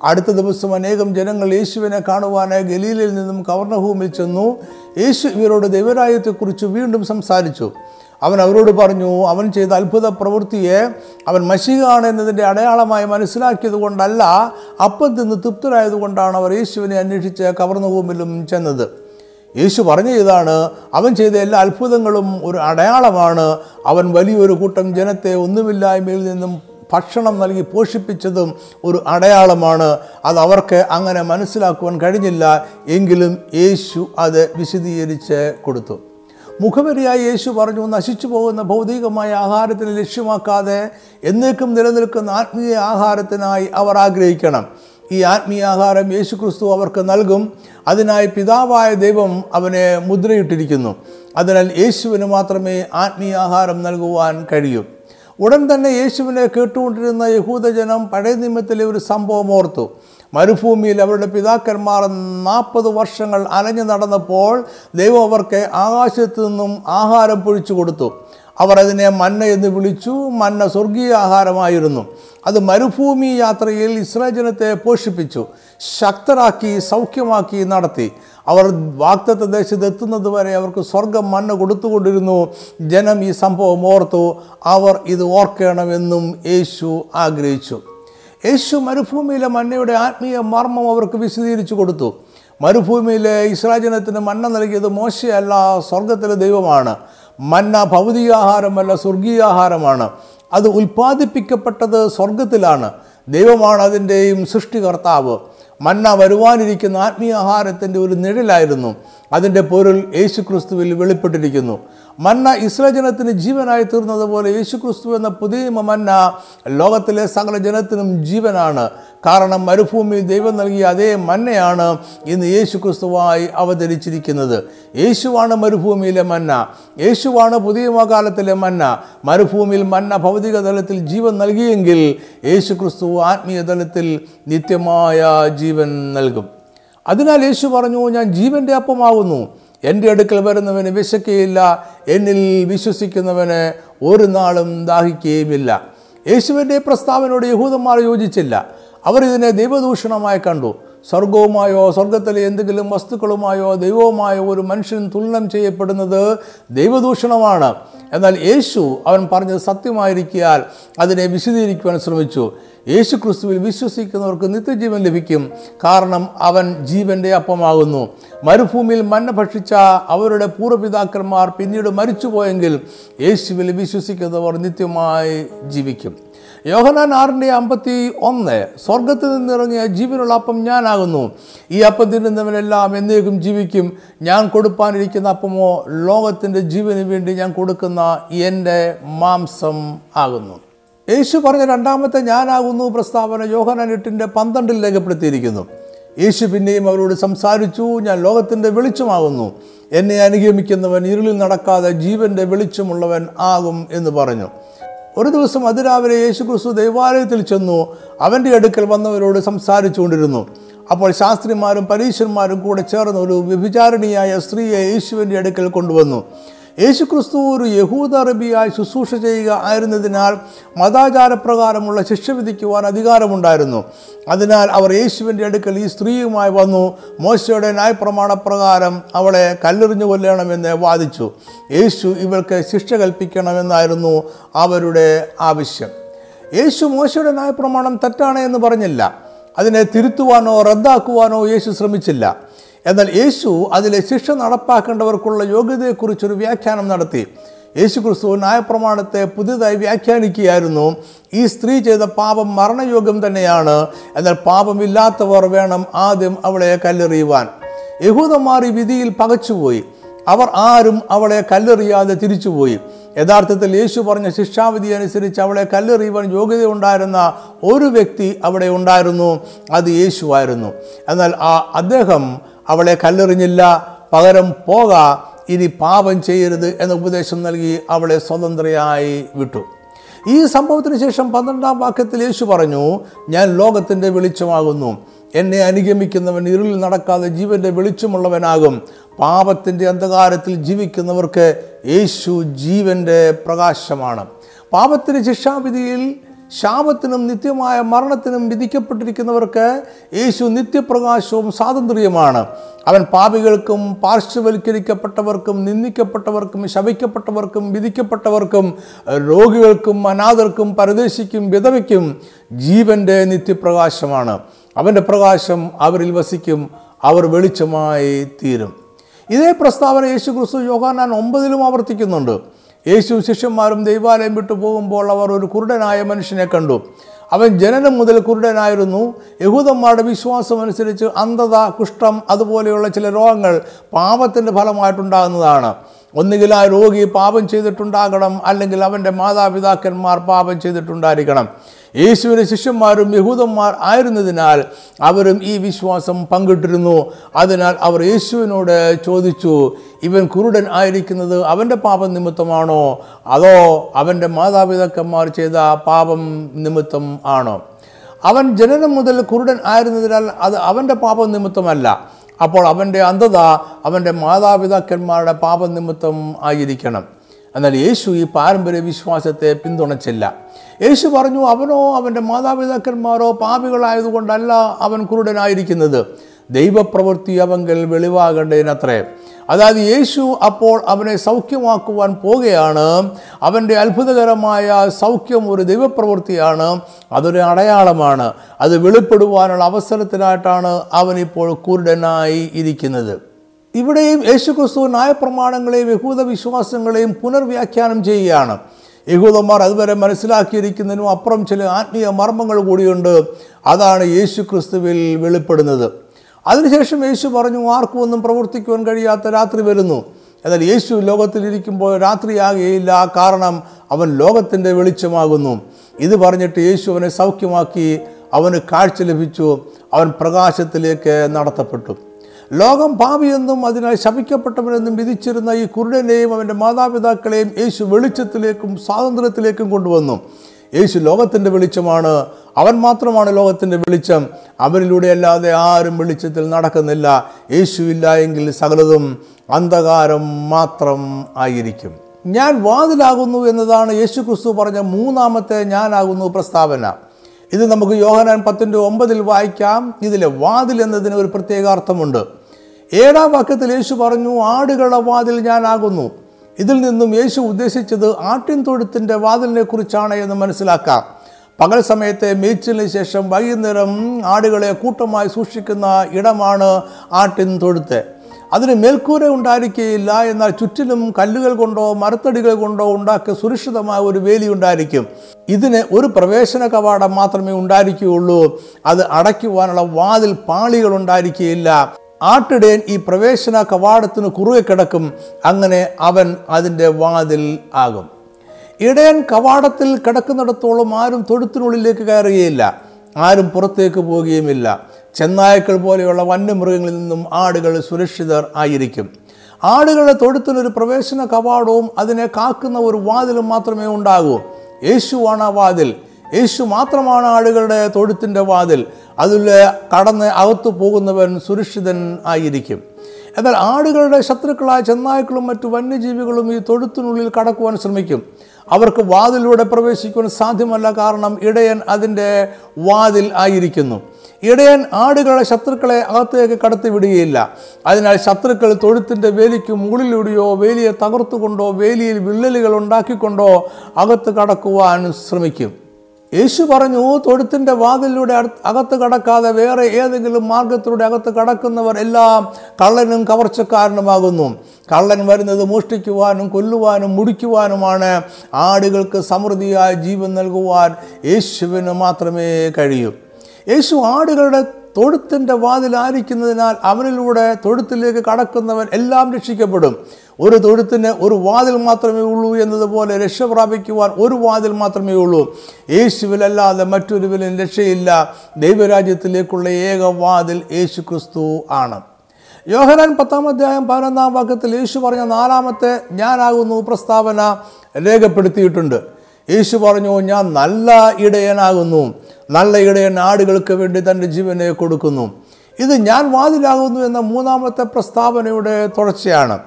A: അടുത്ത ദിവസം അനേകം ജനങ്ങൾ യേശുവിനെ കാണുവാനായി ഗലീലിൽ നിന്നും കവർണഭൂമിൽ ചെന്നു. യേശു ഇവരോട് ദൈവരായത്തെക്കുറിച്ച് വീണ്ടും സംസാരിച്ചു. അവൻ അവരോട് പറഞ്ഞു അവൻ ചെയ്ത അത്ഭുത പ്രവൃത്തിയെ അവൻ മഷികാണ് എന്നതിന്റെ അടയാളമായി മനസ്സിലാക്കിയത് കൊണ്ടല്ല അപ്പം തിന്ന് തൃപ്തരായതുകൊണ്ടാണ് അവർ യേശുവിനെ അന്വേഷിച്ച് കവർന്നുഭൂമിലും ചെന്നത്. യേശു പറഞ്ഞു ഇതാണ് അവൻ ചെയ്ത എല്ലാ അത്ഭുതങ്ങളും ഒരു അടയാളമാണ്. അവൻ വലിയൊരു കൂട്ടം ജനത്തെ ഒന്നുമില്ലായ്മയിൽ നിന്നും ഭക്ഷണം നൽകി പോഷിപ്പിച്ചതും ഒരു അടയാളമാണ്. അത് അവർക്ക് അങ്ങനെ മനസ്സിലാക്കുവാൻ കഴിഞ്ഞില്ല. എങ്കിലും യേശു അത് വിശദീകരിച്ച് കൊടുത്തു. മുഖപരിയായി യേശു പറഞ്ഞു നശിച്ചു പോകുന്ന ഭൗതികമായ ആഹാരത്തിന് ലക്ഷ്യമാക്കാതെ എന്നേക്കും നിലനിൽക്കുന്ന ആത്മീയ ആഹാരത്തിനായി അവർ ആഗ്രഹിക്കണം. ഈ ആത്മീയ ആഹാരം യേശു ക്രിസ്തു അവർക്ക് നൽകും. അതിനായി പിതാവായ ദൈവം അവനെ മുദ്രയിട്ടിരിക്കുന്നു. അതിനാൽ യേശുവിന് മാത്രമേ ആത്മീയ ആഹാരം നൽകുവാൻ കഴിയൂ. ഉടൻ തന്നെ യേശുവിനെ കേട്ടുകൊണ്ടിരുന്ന യഹൂദജനം പഴയ നിയമത്തിലെ ഒരു സംഭവം ഓർത്തു. മരുഭൂമിയിൽ അവരുടെ പിതാക്കന്മാർ നാൽപ്പത് വർഷങ്ങൾ അലഞ്ഞു നടന്നപ്പോൾ ദൈവം അവർക്ക് ആകാശത്തു നിന്നും ആഹാരം പൊഴിച്ചു കൊടുത്തു. അവർ അതിനെ മന്ന എന്ന് വിളിച്ചു മന്ന സ്വർഗീയ ആഹാരമായിരുന്നു. അത് മരുഭൂമി യാത്രയിൽ ഇസ്രായേൽ പോഷിപ്പിച്ചു ശക്തരാക്കി സൗഖ്യമാക്കി നടത്തി. അവർ വാക്തത്വ ദേശത്ത് എത്തുന്നത് വരെ അവർക്ക് സ്വർഗം മന്ന കൊടുത്തുകൊണ്ടിരുന്നു. ജനം ഈ സംഭവം ഓർത്തു അവർ ഇത് ഓർക്കണമെന്നും യേശു ആഗ്രഹിച്ചു. യേശു മരുഭൂമിയിലെ മന്നയുടെ ആത്മീയ മർമ്മം അവർക്ക് വിശദീകരിച്ചു കൊടുത്തു. മരുഭൂമിയിലെ ഇസ്രാജനത്തിന് മന്ന നൽകിയത് മോശയല്ല സ്വർഗത്തിലെ ദൈവമാണ്. മന്ന ഭൗതികാഹാരമല്ല സ്വർഗീയാഹാരമാണ് അത് ഉൽപ്പാദിപ്പിക്കപ്പെട്ടത് സ്വർഗത്തിലാണ്. ദൈവമാണ് അതിന്റെയും സൃഷ്ടികർത്താവ്. മന്ന വരുവാനിരിക്കുന്ന ആത്മീയ ആഹാരത്തിന്റെ ഒരു നിഴലായിരുന്നു. അതിന്റെ പൊരുൾ യേശുക്രിസ്തുവിൽ വെളിപ്പെട്ടിരിക്കുന്നു. മന്ന ഇസ്രജനത്തിന് ജീവനായി തീർന്നതുപോലെ യേശുക്രിസ്തു എന്ന പുതിയ മന്ന ലോകത്തിലെ സകല ജനത്തിനും ജീവനാണ്. കാരണം മരുഭൂമി ദൈവം നൽകിയ അതേ മന്നയാണ് ഇന്ന് യേശു ക്രിസ്തുവായി അവതരിച്ചിരിക്കുന്നത്. യേശുവാണ് മരുഭൂമിയിലെ മന്ന. യേശുവാണ് പുതിയ കാലത്തിലെ മന്ന. മരുഭൂമിയിൽ മന്ന ഭൗതിക തലത്തിൽ ജീവൻ നൽകിയെങ്കിൽ യേശു ക്രിസ്തു ആത്മീയ തലത്തിൽ നിത്യമായ ജീവൻ നൽകും. അതിനാൽ യേശു പറഞ്ഞു ഞാൻ ജീവന്റെ അപ്പമാകുന്നു എന്റെ അടുക്കൽ വരുന്നവന് വിശക്കുകയില്ല. എന്നിൽ വിശ്വസിക്കുന്നവന് ഒരു നാളും ദാഹിക്കുകയുമില്ല. യേശുവിന്റെ പ്രസ്താവനയോട് യഹൂദന്മാർ യോജിച്ചില്ല. അവർ ഇതിനെ ദൈവദൂഷണമായി കണ്ടു. സ്വർഗവുമായോ സ്വർഗത്തിലെ എന്തെങ്കിലും വസ്തുക്കളുമായോ ദൈവവുമായോ ഒരു മനുഷ്യൻ തുലനം ചെയ്യപ്പെടുന്നത് ദൈവദൂഷണമാണ്. എന്നാൽ യേശു അവൻ പറഞ്ഞത് സത്യമായിരിക്കാൽ അതിനെ വിശദീകരിക്കുവാൻ ശ്രമിച്ചു. യേശു ക്രിസ്തുവിൽ വിശ്വസിക്കുന്നവർക്ക് നിത്യജീവൻ ലഭിക്കും. കാരണം അവൻ ജീവന്റെ അപ്പമാകുന്നു. മരുഭൂമിയിൽ മന്ന ഭക്ഷിച്ച അവരുടെ പൂർവപിതാക്കന്മാർ പിന്നീട് മരിച്ചുപോയെങ്കിൽ യേശുവിൽ വിശ്വസിക്കുന്നവർ നിത്യമായി ജീവിക്കും. യോഹനാൻ ആറിന്റെ അമ്പത്തി ഒന്ന് സ്വർഗത്തിൽ നിന്നിറങ്ങിയ ജീവനുള്ള അപ്പം ഞാനാകുന്നു. ഈ അപ്പം തിന്നുന്നവനെല്ലാം എന്നേക്കും ജീവിക്കും. ഞാൻ കൊടുപ്പാനിരിക്കുന്ന അപ്പമോ ലോകത്തിന്റെ ജീവന് വേണ്ടി ഞാൻ കൊടുക്കുന്ന എന്റെ മാംസം ആകുന്നു. യേശു പറഞ്ഞ രണ്ടാമത്തെ ഞാനാകുന്നു പ്രസ്താവന യോഹനാൻ എട്ടിന്റെ പന്ത്രണ്ടിൽ രേഖപ്പെടുത്തിയിരിക്കുന്നു. യേശു പിന്നെയും അവരോട് സംസാരിച്ചു ഞാൻ ലോകത്തിന്റെ വെളിച്ചമാകുന്നു. എന്നെ അനുഗമിക്കുന്നവൻ ഇരുളിൽ നടക്കാതെ ജീവന്റെ വെളിച്ചമുള്ളവൻ ആകും എന്ന് പറഞ്ഞു. ഒരു ദിവസം അതിരാവിലെ യേശു ക്രിസ്തു ദൈവാലയത്തിൽ ചെന്നു അവന്റെ അടുക്കൽ വന്നവരോട് സംസാരിച്ചുകൊണ്ടിരുന്നു. അപ്പോൾ ശാസ്ത്രിമാരും പരീശന്മാരും കൂടെ ചേർന്ന് ഒരു വ്യഭിചാരിണിയായ സ്ത്രീയെ യേശുവിന്റെ അടുക്കൽ കൊണ്ടുവന്നു. യേശു ക്രിസ്തു ഒരു യഹൂദ അറബിയായി ശുശ്രൂഷ ചെയ്യുക ആയിരുന്നതിനാൽ മതാചാരപ്രകാരമുള്ള ശിക്ഷ വിധിക്കുവാൻ അധികാരമുണ്ടായിരുന്നു. അതിനാൽ അവർ യേശുവിന്റെ അടുക്കൽ ഈ സ്ത്രീയുമായി വന്നു. മോശയുടെ ന്യായപ്രമാണപ്രകാരം അവളെ കല്ലെറിഞ്ഞു കൊല്ലണമെന്ന് വാദിച്ചു. യേശു ഇവൾക്ക് ശിക്ഷ കൽപ്പിക്കണമെന്നായിരുന്നു അവരുടെ ആവശ്യം. യേശു മോശയുടെ ന്യായപ്രമാണം തെറ്റാണ് എന്ന് പറഞ്ഞില്ല. അതിനെ തിരുത്തുവാനോ റദ്ദാക്കുവാനോ യേശു ശ്രമിച്ചില്ല. എന്നാൽ യേശു അതിലെ ശിക്ഷ നടപ്പാക്കേണ്ടവർക്കുള്ള യോഗ്യതയെക്കുറിച്ചൊരു വ്യാഖ്യാനം നടത്തി. യേശു ക്രിസ്തു ന്യായപ്രമാണത്തെ പുതിയതായി വ്യാഖ്യാനിക്കുകയായിരുന്നു. ഈ സ്ത്രീ ചെയ്ത പാപം മരണയോഗം തന്നെയാണ്. എന്നാൽ പാപമില്ലാത്തവർ വേണം ആദ്യം അവളെ കല്ലെറിയുവാൻ. യഹൂദന്മാർ ഈ വിധിയിൽ പകച്ചുപോയി. അവർ ആരും അവളെ കല്ലെറിയാതെ തിരിച്ചുപോയി. യഥാർത്ഥത്തിൽ യേശു പറഞ്ഞ ശിക്ഷാവിധി അനുസരിച്ച് അവളെ കല്ലെറിയുവാൻ യോഗ്യതയുണ്ടായിരുന്ന ഒരു വ്യക്തി അവിടെ ഉണ്ടായിരുന്നു. അത് യേശു ആയിരുന്നു. എന്നാൽ ആ അദ്ദേഹം അവളെ കല്ലെറിഞ്ഞില്ല പകരം പോക ഇനി പാപം ചെയ്യരുത് എന്ന ഉപദേശം നൽകി അവളെ സ്വതന്ത്രയായി വിട്ടു. ഈ സംഭവത്തിന് ശേഷം പന്ത്രണ്ടാം വാക്യത്തിൽ യേശു പറഞ്ഞു ഞാൻ ലോകത്തിന്റെ വെളിച്ചമാകുന്നു. എന്നെ അനുഗമിക്കുന്നവൻ ഇരുളിൽ നടക്കാതെ ജീവന്റെ വെളിച്ചമുള്ളവനാകും. പാപത്തിന്റെ അന്ധകാരത്തിൽ ജീവിക്കുന്നവർക്ക് യേശു ജീവന്റെ പ്രകാശമാണ്. പാപത്തിന് ശിക്ഷാവിധിയിൽ ശാപത്തിനും നിത്യമായ മരണത്തിനും വിധിക്കപ്പെട്ടിരിക്കുന്നവർക്ക് യേശു നിത്യപ്രകാശവും സ്വാതന്ത്ര്യമാണ് അവൻ പാപികൾക്കും പാർശ്വവൽക്കരിക്കപ്പെട്ടവർക്കും നിന്ദിക്കപ്പെട്ടവർക്കും ശവിക്കപ്പെട്ടവർക്കും വിധിക്കപ്പെട്ടവർക്കും രോഗികൾക്കും അനാഥർക്കും പരദേശിക്കും വിധവയ്ക്കും ജീവന്റെ നിത്യപ്രകാശമാണ്. അവന്റെ പ്രകാശം അവരിൽ വസിക്കും അവർ വെളിച്ചമായി തീരും. ഇതേ പ്രസ്താവന യേശു ക്രിസ്തു യോഹാനാൻ ഒമ്പതിലും ആവർത്തിക്കുന്നുണ്ട്. യേശു ശിഷ്യന്മാരും ദൈവാലയം വിട്ടു പോകുമ്പോൾ അവർ ഒരു കുരുടനായ മനുഷ്യനെ കണ്ടു. അവൻ ജനനം മുതൽ കുരുടനായിരുന്നു. യഹൂദന്മാരുടെ വിശ്വാസം അനുസരിച്ച് അന്ധത കുഷ്ഠം അതുപോലെയുള്ള ചില രോഗങ്ങൾ പാപത്തിന്റെ ഫലമായിട്ടുണ്ടാകുന്നതാണ്. ഒന്നുകിൽ ആ രോഗി പാപം ചെയ്തിട്ടുണ്ടാകണം അല്ലെങ്കിൽ അവന്റെ മാതാപിതാക്കന്മാർ പാപം ചെയ്തിട്ടുണ്ടായിരിക്കണം. യേശുവിന്റെ ശിഷ്യന്മാരും യഹൂദന്മാർ ആയിരുന്നതിനാൽ അവരും ഈ വിശ്വാസം പങ്കിട്ടിരുന്നു. അതിനാൽ അവർ യേശുവിനോട് ചോദിച്ചു ഇവൻ കുരുടൻ ആയിരിക്കുന്നത് അവന്റെ പാപം നിമിത്തമാണോ? അതോ അവന്റെ മാതാപിതാക്കന്മാർ ചെയ്ത പാപം നിമിത്തം ആണോ? അവൻ ജനനം മുതൽ കുരുടൻ ആയിരുന്നതിനാൽ അത് അവന്റെ പാപം നിമിത്തമല്ല. അപ്പോൾ അവന്റെ അന്ധത അവന്റെ മാതാപിതാക്കന്മാരുടെ പാപനിമിത്തം ആയിരിക്കണം. എന്നാൽ യേശു ഈ പാരമ്പര്യ വിശ്വാസത്തെ പിന്തുണച്ചില്ല. യേശു പറഞ്ഞു അവനോ അവന്റെ മാതാപിതാക്കന്മാരോ പാപികളായതുകൊണ്ടല്ല അവൻ കുരുടനായിരിക്കുന്നത്. ദൈവപ്രവൃത്തി അവങ്കൽ വെളിവാകേണ്ടതിനത്രേ. അതായത് യേശു അപ്പോൾ അവനെ സൗഖ്യമാക്കുവാൻ പോകുകയാണ് അവന്റെ അത്ഭുതകരമായ സൗഖ്യം ഒരു ദൈവപ്രവൃത്തിയാണ്. അതൊരു അടയാളമാണ്. അത് വെളിപ്പെടുവാനുള്ള അവസരത്തിനായിട്ടാണ് അവനിപ്പോൾ കുരുടനായി ഇരിക്കുന്നത്. ഇവിടെയും യേശുക്രിസ്തു നയപ്രമാണങ്ങളെയും യഹൂദ വിശ്വാസങ്ങളെയും പുനർവ്യാഖ്യാനം ചെയ്യുകയാണ്. യഹൂദന്മാർ അതുവരെ മനസ്സിലാക്കിയിരിക്കുന്നതിനും അപ്പുറം ചില ആത്മീയ മർമ്മങ്ങൾ കൂടിയുണ്ട്. അതാണ് യേശു ക്രിസ്തുവിൽ വെളിപ്പെടുന്നത്. അതിനുശേഷം യേശു പറഞ്ഞു ആർക്കും ഒന്നും പ്രവർത്തിക്കുവാൻ കഴിയാത്ത രാത്രി വരുന്നു. എന്നാൽ യേശു ലോകത്തിലിരിക്കുമ്പോൾ രാത്രിയാകുകയില്ല കാരണം അവൻ ലോകത്തിന്റെ വെളിച്ചമാകുന്നു. ഇത് പറഞ്ഞിട്ട് യേശു അവനെ സൗഖ്യമാക്കി അവന് കാഴ്ച ലഭിച്ചു അവൻ പ്രകാശത്തിലേക്ക് നടത്തപ്പെട്ടു. ലോകം പാപിയെന്നും അതിനാൽ ശപിക്കപ്പെട്ടവനെന്നും വിധിച്ചിരുന്ന ഈ കുരുടനെയും അവന്റെ മാതാപിതാക്കളെയും യേശു വെളിച്ചത്തിലേക്കും സ്വാതന്ത്ര്യത്തിലേക്കും കൊണ്ടുവന്നു. യേശു ലോകത്തിന്റെ വെളിച്ചമാണ്. അവൻ മാത്രമാണ് ലോകത്തിന്റെ വെളിച്ചം. അവരിലൂടെ അല്ലാതെ ആരും വെളിച്ചത്തിൽ നടക്കുന്നില്ല. യേശു ഇല്ല എങ്കിൽ സകലതും അന്ധകാരം മാത്രം ആയിരിക്കും. ഞാൻ വാതിലാകുന്നു എന്നതാണ് യേശു ക്രിസ്തു പറഞ്ഞ മൂന്നാമത്തെ ഞാനാകുന്നു പ്രസ്താവന. ഇത് നമുക്ക് യോഹനാൻ പത്തിന്റെ ഒമ്പതിൽ വായിക്കാം. ഇതിലെ വാതിൽ എന്നതിന് ഒരു പ്രത്യേക അർത്ഥമുണ്ട്. ഏഴാം വാക്യത്തിൽ യേശു പറഞ്ഞു ആടുകളുടെ വാതിൽ ഞാനാകുന്നു. ഇതിൽ നിന്നും യേശു ഉദ്ദേശിച്ചത് ആട്ടിൻ തൊഴുത്തിന്റെ വാതിലിനെ കുറിച്ചാണ് എന്ന് മനസ്സിലാക്കാം. പകൽ സമയത്തെ മേച്ചിലിന് ശേഷം വൈകുന്നേരം ആടുകളെ കൂട്ടമായി സൂക്ഷിക്കുന്ന ഇടമാണ് ആട്ടിൻ തൊഴുത്ത്. അതിന് മേൽക്കൂര ഉണ്ടായിരിക്കുകയില്ല എന്നാൽ ചുറ്റിലും കല്ലുകൾ കൊണ്ടോ മരത്തടികൾ കൊണ്ടോ ഉണ്ടാക്കിയ സുരക്ഷിതമായ ഒരു വേലി ഉണ്ടായിരിക്കും. ഇതിന് ഒരു പ്രവേശന കവാടം മാത്രമേ ഉണ്ടായിരിക്കുകയുള്ളൂ. അത് അടയ്ക്കുവാനുള്ള വാതിൽ പാളികൾ ഉണ്ടായിരിക്കുകയില്ല ആട്ടിടയൻ ഈ പ്രവേശന കവാടത്തിന് കുറുകെ കിടക്കും. അങ്ങനെ അവൻ അതിന്റെ വാതിൽ ആകും. ഇടയൻ കവാടത്തിൽ കിടക്കുന്നിടത്തോളം ആരും തൊഴുത്തിനുള്ളിലേക്ക് കയറുകയില്ല. ആരും പുറത്തേക്ക് പോവുകയുമില്ല ചെന്നായ്ക്കൾ പോലെയുള്ള വന്യമൃഗങ്ങളിൽ നിന്നും ആടുകൾ സുരക്ഷിതർ ആയിരിക്കും. ആടുകളുടെ തൊഴുത്തിനൊരു പ്രവേശന കവാടവും അതിനെ കാക്കുന്ന ഒരു വാതിലും മാത്രമേ ഉണ്ടാകൂ. യേശുവാണ് ആ വാതിൽ. യേശു മാത്രമാണ് ആടുകളുടെ തൊഴുത്തിന്റെ വാതിൽ. അതിൽ കടന്ന് അകത്തു പോകുന്നവൻ സുരക്ഷിതൻ ആയിരിക്കും. എന്നാൽ ആടുകളുടെ ശത്രുക്കളായ ചെന്നായ്ക്കളും മറ്റു വന്യജീവികളും ഈ തൊഴുത്തിനുള്ളിൽ കടക്കുവാൻ ശ്രമിക്കും. അവർക്ക് വാതിലൂടെ പ്രവേശിക്കുവാൻ സാധ്യമല്ല കാരണം ഇടയൻ അതിന്റെ വാതിൽ ആയിരിക്കുന്നു. ഇടയൻ ആടുകളെ ശത്രുക്കളെ അകത്തേക്ക് കടത്തി വിടുകയില്ല അതിനാൽ ശത്രുക്കൾ തൊഴുത്തിന്റെ വേലിക്ക് മുകളിലൂടെയോ വേലിയെ തകർത്തുകൊണ്ടോ വേലിയിൽ വിള്ളലുകൾ ഉണ്ടാക്കിക്കൊണ്ടോ അകത്ത് കടക്കുവാൻ ശ്രമിക്കും. യേശു പറഞ്ഞു തൊഴുത്തിന്റെ വാതിലൂടെ അകത്ത് കടക്കാതെ വേറെ ഏതെങ്കിലും മാർഗത്തിലൂടെ അകത്ത് കടക്കുന്നവർ എല്ലാം കള്ളനും കവർച്ചക്കാരനുമാകുന്നു. കള്ളൻ വരുന്നത് മോഷ്ടിക്കുവാനും കൊല്ലുവാനും മുടിക്കുവാനുമാണ്. ആടുകൾക്ക് സമൃദ്ധിയായ ജീവൻ നൽകുവാൻ യേശുവിന് മാത്രമേ കഴിയൂ. യേശു ആടുകളുടെ തൊഴുത്തിന്റെ വാതിലായിരിക്കുന്നതിനാൽ അവനിലൂടെ തൊഴുത്തിലേക്ക് കടക്കുന്നവൻ എല്ലാം രക്ഷിക്കപ്പെടും. ഒരു തൊഴുത്തിന് ഒരു വാതിൽ മാത്രമേ ഉള്ളൂ എന്നതുപോലെ രക്ഷ പ്രാപിക്കുവാൻ ഒരു വാതിൽ മാത്രമേ ഉള്ളൂ. യേശുവിലല്ലാതെ മറ്റൊരുവിലും രക്ഷയില്ല. ദൈവരാജ്യത്തിലേക്കുള്ള ഏക വാതിൽ യേശു ക്രിസ്തു ആണ്. യോഹനാൻ പത്താം അധ്യായം പതിനൊന്നാം വാക്യത്തിൽ യേശു പറഞ്ഞ നാലാമത്തെ ഞാനാകുന്നു പ്രസ്താവന രേഖപ്പെടുത്തിയിട്ടുണ്ട്. യേശു പറഞ്ഞു ഞാൻ നല്ല ഇടയനാകുന്നു. നല്ല ഇടയൻ ആടുകൾക്ക് വേണ്ടി തന്റെ ജീവനെ കൊടുക്കുന്നു. ഇത് ഞാൻ വാതിലാകുന്നു എന്ന മൂന്നാമത്തെ പ്രസ്താവനയുടെ തുടർച്ചയാണ്.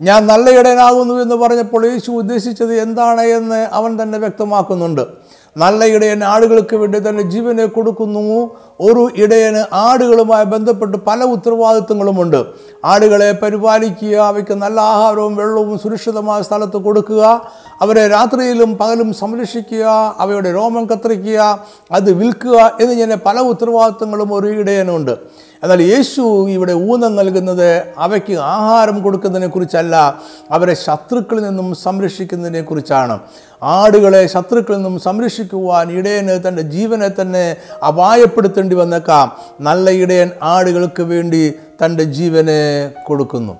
A: ഞാൻ നല്ല ഇടയനാകുന്നു എന്ന് പറഞ്ഞപ്പോൾ യേശു ഉദ്ദേശിച്ചത് എന്താണ് എന്ന് അവൻ തന്നെ വ്യക്തമാക്കുന്നുണ്ട്. നല്ല ഇടയൻ ആടുകൾക്ക് വേണ്ടി തന്റെ ജീവനെ കൊടുക്കുന്നു. ഒരു ഇടയന് ആടുകളുമായി ബന്ധപ്പെട്ട് പല ഉത്തരവാദിത്വങ്ങളുമുണ്ട് ആടുകളെ പരിപാലിക്കുക അവയ്ക്ക് നല്ല ആഹാരവും വെള്ളവും സുരക്ഷിതമായ സ്ഥലത്ത് കൊടുക്കുക അവരെ രാത്രിയിലും പകലും സംരക്ഷിക്കുക അവയുടെ രോമം കത്തിരിക്കുക അത് വിൽക്കുക എന്നിങ്ങനെ പല ഉത്തരവാദിത്വങ്ങളും ഒരു ഇടയനുണ്ട്. എന്നാൽ യേശു ഇവിടെ ഊന്നൽ നൽകുന്നത് അവയ്ക്ക് ആഹാരം കൊടുക്കുന്നതിനെ കുറിച്ചല്ല അവരെ ശത്രുക്കളിൽ നിന്നും സംരക്ഷിക്കുന്നതിനെ കുറിച്ചാണ്. ആടുകളെ ശത്രുക്കളിൽ നിന്നും സംരക്ഷിക്കുവാൻ ഇടയന് തന്റെ ജീവനെ തന്നെ അപായപ്പെടുത്തേണ്ടി വന്നേക്കാം. നല്ല ഇടയൻ ആടുകൾക്ക് വേണ്ടി തന്റെ ജീവനെ കൊടുക്കുന്നു.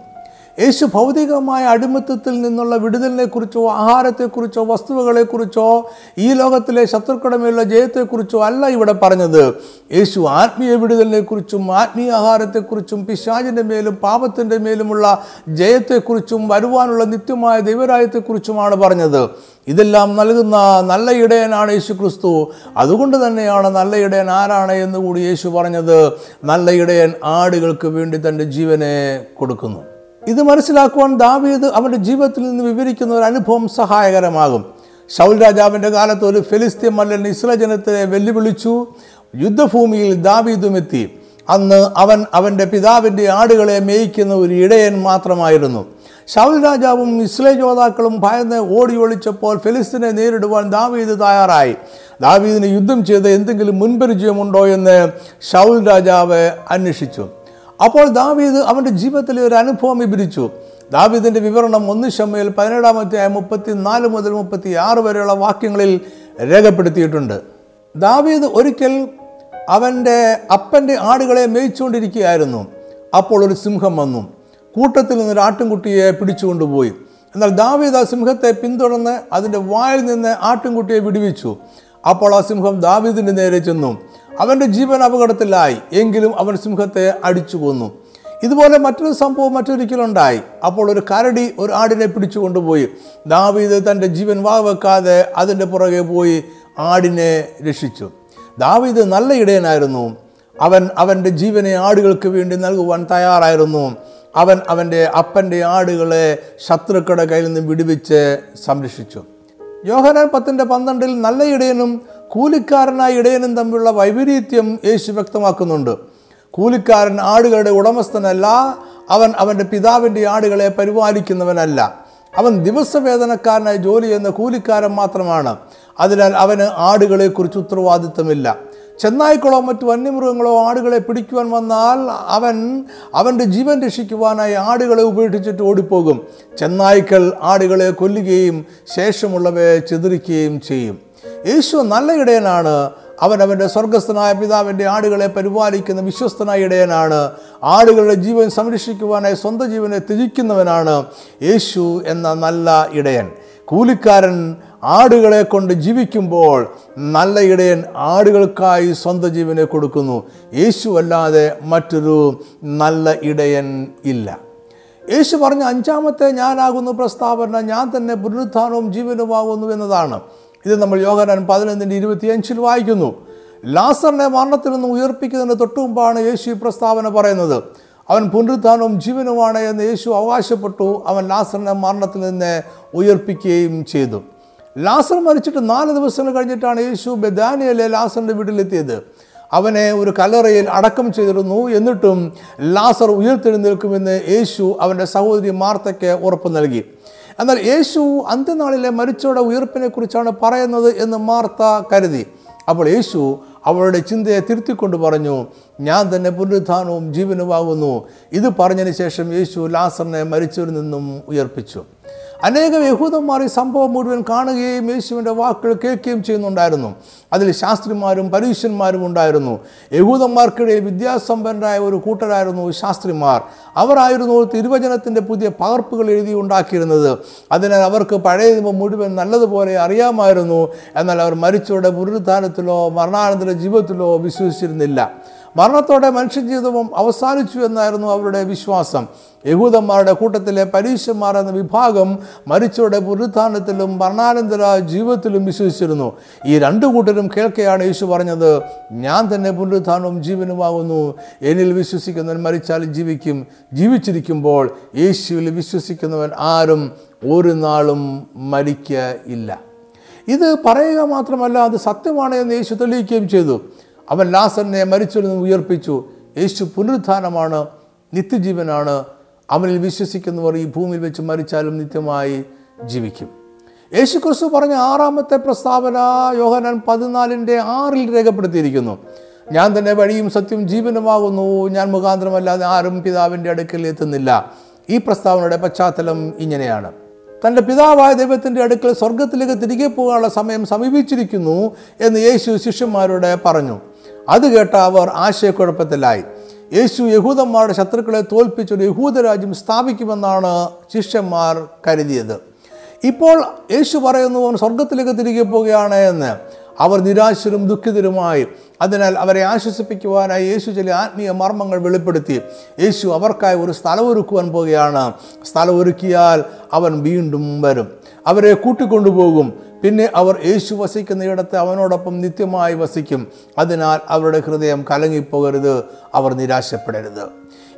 A: യേശു ഭൗതികമായ അടിമത്തത്തിൽ നിന്നുള്ള വിടുതലിനെക്കുറിച്ചോ ആഹാരത്തെക്കുറിച്ചോ വസ്തുവകളെക്കുറിച്ചോ ഈ ലോകത്തിലെ ശത്രുക്കടമയുള്ള ജയത്തെക്കുറിച്ചോ അല്ല ഇവിടെ പറഞ്ഞത്. യേശു ആത്മീയ വിടുതലിനെക്കുറിച്ചും ആത്മീയ ആഹാരത്തെക്കുറിച്ചും പിശാചിന്റെ മേലും പാപത്തിന്റെ മേലുമുള്ള ജയത്തെക്കുറിച്ചും വരുവാനുള്ള നിത്യമായ ദൈവരായത്തെക്കുറിച്ചുമാണ് പറഞ്ഞത്. ഇതെല്ലാം നൽകുന്ന നല്ല ഇടയനാണ് യേശു ക്രിസ്തു അതുകൊണ്ട് തന്നെയാണ് നല്ല ഇടയൻ ആരാണ് എന്ന് കൂടി യേശു പറഞ്ഞത്. നല്ല ഇടയൻ ആടുകൾക്ക് വേണ്ടി തന്റെ ജീവനെ കൊടുക്കുന്നു. ഇത് മനസ്സിലാക്കുവാൻ ദാവീദ് അവന്റെ ജീവിതത്തിൽ നിന്ന് വിവരിക്കുന്ന ഒരു അനുഭവം സഹായകരമാകും. ഷൗൽ രാജാവിന്റെ കാലത്ത് ഒരു ഫെലിസ്തീൻ മല്ലൻ ഇസ്രായേൽ ജനത്തെ വെല്ലുവിളിച്ചു. യുദ്ധഭൂമിയിൽ ദാവീദും എത്തി. അന്ന് അവൻ അവന്റെ പിതാവിന്റെ ആടുകളെ മേയിക്കുന്ന ഒരു ഇടയൻ മാത്രമായിരുന്നു. ഷൗൽ രാജാവും ഇസ്ലേം യോദ്ധാക്കളും ഭയന്ന് ഓടി ഒളിച്ചപ്പോൾ ഫെലിസ്തീനെ നേരിടുവാൻ ദാവീദ് തയ്യാറായി. ദാവീദിന് യുദ്ധം ചെയ്ത് എന്തെങ്കിലും മുൻപരിചയമുണ്ടോ എന്ന് ഷൗൽ രാജാവ് അന്വേഷിച്ചു. അപ്പോൾ ദാവീദ് അവന്റെ ജീവിതത്തിലെ ഒരു അനുഭവം വിവരിച്ചു. ദാവീദിന്റെ വിവരണം ഒന്ന് ഷമ്മയിൽ പതിനേഴാമത്തെ മുപ്പത്തി നാല് മുതൽ മുപ്പത്തി ആറ് വരെയുള്ള വാക്യങ്ങളിൽ രേഖപ്പെടുത്തിയിട്ടുണ്ട്. ദാവീദ് ഒരിക്കൽ അവന്റെ അപ്പന്റെ ആടുകളെ മേയിച്ചുകൊണ്ടിരിക്കുകയായിരുന്നു. അപ്പോൾ ഒരു സിംഹം വന്നു. കൂട്ടത്തിൽ നിന്നൊരു ആട്ടിൻകുട്ടിയെ പിടിച്ചുകൊണ്ടുപോയി. എന്നാൽ ദാവീദ് ആ സിംഹത്തെ പിന്തുടർന്ന് അതിന്റെ വായിൽ നിന്ന് ആട്ടിൻകുട്ടിയെ വിടുവിച്ചു. അപ്പോൾ ആ സിംഹം ദാവീദിന്റെ നേരെ ചെന്നു. അവന്റെ ജീവൻ അപകടത്തിലായി. എങ്കിലും അവൻ സിംഹത്തെ അടിച്ചു കൊന്നു. ഇതുപോലെ മറ്റൊരു സംഭവം മറ്റൊരിക്കലുണ്ടായി. അപ്പോൾ ഒരു കരടി ഒരു ആടിനെ പിടിച്ചു കൊണ്ടുപോയി. ദാവീദ് തന്റെ ജീവൻ വാവെക്കാതെ അതിന്റെ പുറകെ പോയി ആടിനെ രക്ഷിച്ചു. ദാവീദ് നല്ല ഇടയനായിരുന്നു. അവൻ അവന്റെ ജീവനെ ആടുകൾക്ക് വേണ്ടി നൽകുവാൻ തയ്യാറായിരുന്നു. അവൻ അവന്റെ അപ്പന്റെ ആടുകളെ ശത്രുക്കളുടെ കയ്യിൽ നിന്ന് വിടുവിച്ച് സംരക്ഷിച്ചു. യോഹനാൻ പത്തിന്റെ പന്ത്രണ്ടിൽ നല്ല ഇടയനും കൂലിക്കാരനായ ഇടയനും തമ്മിലുള്ള വൈപരീത്യം യേശു വ്യക്തമാക്കുന്നുണ്ട്. കൂലിക്കാരൻ ആടുകളുടെ ഉടമസ്ഥനല്ല അവൻ അവന്റെ പിതാവിന്റെ ആടുകളെ പരിപാലിക്കുന്നവനല്ല. അവൻ ദിവസവേതനക്കാരനായി ജോലി ചെയ്യുന്ന കൂലിക്കാരൻ മാത്രമാണ്. അതിനാൽ അവന് ആടുകളെക്കുറിച്ച് ഉത്തരവാദിത്തമില്ല ചെന്നായ്ക്കളോ മറ്റു വന്യമൃഗങ്ങളോ ആടുകളെ പിടിക്കുവാൻ വന്നാൽ അവൻ അവന്റെ ജീവൻ രക്ഷിക്കുവാനായി ആടുകളെ ഉപേക്ഷിച്ചിട്ട് ഓടിപ്പോകും. ചെന്നായ്ക്കൾ ആടുകളെ കൊല്ലുകയും ശേഷമുള്ളവയെ ചിതറിക്കുകയും ചെയ്യും. യേശു നല്ല ഇടയനാണ്. അവൻ അവന്റെ സ്വർഗസ്ഥനായ പിതാവിന്റെ ആടുകളെ പരിപാലിക്കുന്ന വിശ്വസ്തനായ ഇടയനാണ്. ആടുകളുടെ ജീവൻ സംരക്ഷിക്കുവാനായി സ്വന്തം ജീവനെ ത്യജിക്കുന്നവനാണ് യേശു എന്ന നല്ല ഇടയൻ. കൂലിക്കാരൻ ആടുകളെ കൊണ്ട് ജീവിക്കുമ്പോൾ നല്ല ഇടയൻ ആടുകൾക്കായി സ്വന്തം ജീവനെ കൊടുക്കുന്നു. യേശു അല്ലാതെ മറ്റൊരു നല്ല ഇടയൻ ഇല്ല. യേശു പറഞ്ഞ അഞ്ചാമത്തെ ഞാനാകുന്നു പ്രസ്താവന ഞാൻ തന്നെ പുനരുത്ഥാനവും ജീവനുമാകുന്നു എന്നതാണ്. ഇത് നമ്മൾ യോഗനാൻ പതിനൊന്നിന്റെ ഇരുപത്തിയഞ്ചിൽ വായിക്കുന്നു. ലാസറിനെ മരണത്തിൽ നിന്ന് ഉയർപ്പിക്കുന്നതിന് തൊട്ടുമുമ്പാണ് യേശു ഈ പ്രസ്താവന പറയുന്നത്. അവൻ പുനരുദ്ധാനവും ജീവനുമാണ് എന്ന് യേശു അവകാശപ്പെട്ടു. അവൻ ലാസറിനെ മരണത്തിൽ നിന്ന് ഉയർപ്പിക്കുകയും ചെയ്തു. ലാസർ മരിച്ചിട്ട് നാല് ദിവസങ്ങൾ കഴിഞ്ഞിട്ടാണ് യേശു ബദാനിയയിലെ ലാസറിന്റെ വീട്ടിലെത്തിയത്. അവനെ ഒരു കലറയിൽ അടക്കം ചെയ്തിരുന്നു. എന്നിട്ടും ലാസർ ഉയർത്തെഴുന്നേൽക്കുമെന്ന് യേശു അവന്റെ സഹോദരി മാർത്തയ്ക്ക് ഉറപ്പ് നൽകി. എന്നാൽ യേശു അന്ത്യനാളിലെ മരിച്ചവരുടെ ഉയർപ്പിനെ കുറിച്ചാണ് പറയുന്നത് എന്ന് മാർത്ത കരുതി. അപ്പോൾ യേശു അവളുടെ ചിന്തയെ തിരുത്തിക്കൊണ്ട് പറഞ്ഞു ഞാൻ തന്നെ പുനരുദ്ധാനവും ജീവനുമാകുന്നു. ഇത് പറഞ്ഞതിന് ശേഷം യേശു ലാസറിനെ മരിച്ചവരിൽ നിന്നും ഉയർപ്പിച്ചു. അനേകം യഹൂദന്മാർ ഈ സംഭവം മുഴുവൻ കാണുകയും യേശുവിന്റെ വാക്കുകൾ കേൾക്കുകയും ചെയ്യുന്നുണ്ടായിരുന്നു. അതിൽ ശാസ്ത്രിമാരും പരീക്ഷന്മാരും ഉണ്ടായിരുന്നു. യഹൂദന്മാർക്കിടയിൽ വിദ്യാസമ്പന്നരായ ഒരു കൂട്ടരായിരുന്നു ശാസ്ത്രിമാർ. അവരായിരുന്നു തിരുവചനത്തിന്റെ പുതിയ പകർപ്പുകൾ എഴുതി ഉണ്ടാക്കിയിരുന്നത്. അതിനാൽ അവർക്ക് പഴയ നിയമം മുഴുവൻ നല്ലതുപോലെ അറിയാമായിരുന്നു. എന്നാൽ അവർ മരിച്ചവരുടെ പുനരുദ്ധാനത്തിലോ മരണാനന്തര ജീവിതത്തിലോ വിശ്വസിച്ചിരുന്നില്ല. മരണത്തോടെ മനുഷ്യജീവിതവും അവസാനിച്ചു എന്നായിരുന്നു അവരുടെ വിശ്വാസം. യഹൂദന്മാരുടെ കൂട്ടത്തിലെ പരീക്ഷന്മാർ എന്ന വിഭാഗം മരിച്ചവരുടെ പുനരുത്ഥാനത്തിലും മരണാനന്തര ജീവിതത്തിലും വിശ്വസിച്ചിരുന്നു. ഈ രണ്ടു കൂട്ടരും കേൾക്കെയാണ് യേശു പറഞ്ഞത് ഞാൻ തന്നെ പുനരുത്ഥാനവും ജീവനുമാകുന്നു. എന്നിൽ വിശ്വസിക്കുന്നവൻ മരിച്ചാലും ജീവിക്കും. ജീവിച്ചിരിക്കുമ്പോൾ യേശുവിൽ വിശ്വസിക്കുന്നവൻ ആരും ഒരു നാളും മരിക്കയില്ല ഇത് പറയുക മാത്രമല്ല അത് സത്യമാണ് എന്ന് യേശു തെളിയിക്കുകയും ചെയ്തു. അവൻ ലാസറിനെ മരിച്ചു നിന്ന് ഉയർപ്പിച്ചു. യേശു പുനരുത്ഥാനമാണ് നിത്യജീവനാണ്. അവനിൽ വിശ്വസിക്കുന്നവർ ഈ ഭൂമിയിൽ വെച്ച് മരിച്ചാലും നിത്യമായി ജീവിക്കും. യേശു ക്രിസ്തു പറഞ്ഞ ആറാമത്തെ പ്രസ്താവന യോഹനാൻ പതിനാലിന്റെ ആറിൽ രേഖപ്പെടുത്തിയിരിക്കുന്നു. ഞാൻ തന്നെ വഴിയും സത്യം ജീവനുമാകുന്നു. ഞാൻ മുഖാന്തരമല്ലാതെ ആരും പിതാവിന്റെ അടുക്കൽ എത്തുന്നില്ല. ഈ പ്രസ്താവനയുടെ പശ്ചാത്തലം ഇങ്ങനെയാണ്. തന്റെ പിതാവായ ദൈവത്തിന്റെ അടുക്കൽ സ്വർഗത്തിലേക്ക് തിരികെ പോകാനുള്ള സമയം സമീപിച്ചിരിക്കുന്നു എന്ന് യേശു ശിഷ്യന്മാരോട് പറഞ്ഞു. അത് കേട്ട അവർ ആശയക്കുഴപ്പത്തിലായി. യേശു യഹൂദന്മാരുടെ ശത്രുക്കളെ തോൽപ്പിച്ചൊരു യഹൂദരാജ്യം സ്ഥാപിക്കുമെന്നാണ് ശിഷ്യന്മാർ കരുതിയത്. ഇപ്പോൾ യേശു പറയുന്നു അവൻ സ്വർഗത്തിലേക്ക് തിരികെ പോവുകയാണ് എന്ന്. അവർ നിരാശരും ദുഃഖിതരുമായി. അതിനാൽ അവരെ ആശ്വസിപ്പിക്കുവാനായി യേശു ചില ആത്മീയ മർമ്മങ്ങൾ വെളിപ്പെടുത്തി. യേശു അവർക്കായി ഒരു സ്ഥലമൊരുക്കുവാൻ പോവുകയാണ്. സ്ഥലം ഒരുക്കിയാൽ അവൻ വീണ്ടും വരും. അവരെ കൂട്ടിക്കൊണ്ടുപോകും. പിന്നെ അവർ യേശു വസിക്കുന്ന ഇടത്ത് അവനോടൊപ്പം നിത്യമായി വസിക്കും. അതിനാൽ അവരുടെ ഹൃദയം കലങ്ങിപ്പോകരുത്. അവർ നിരാശപ്പെടരുത്.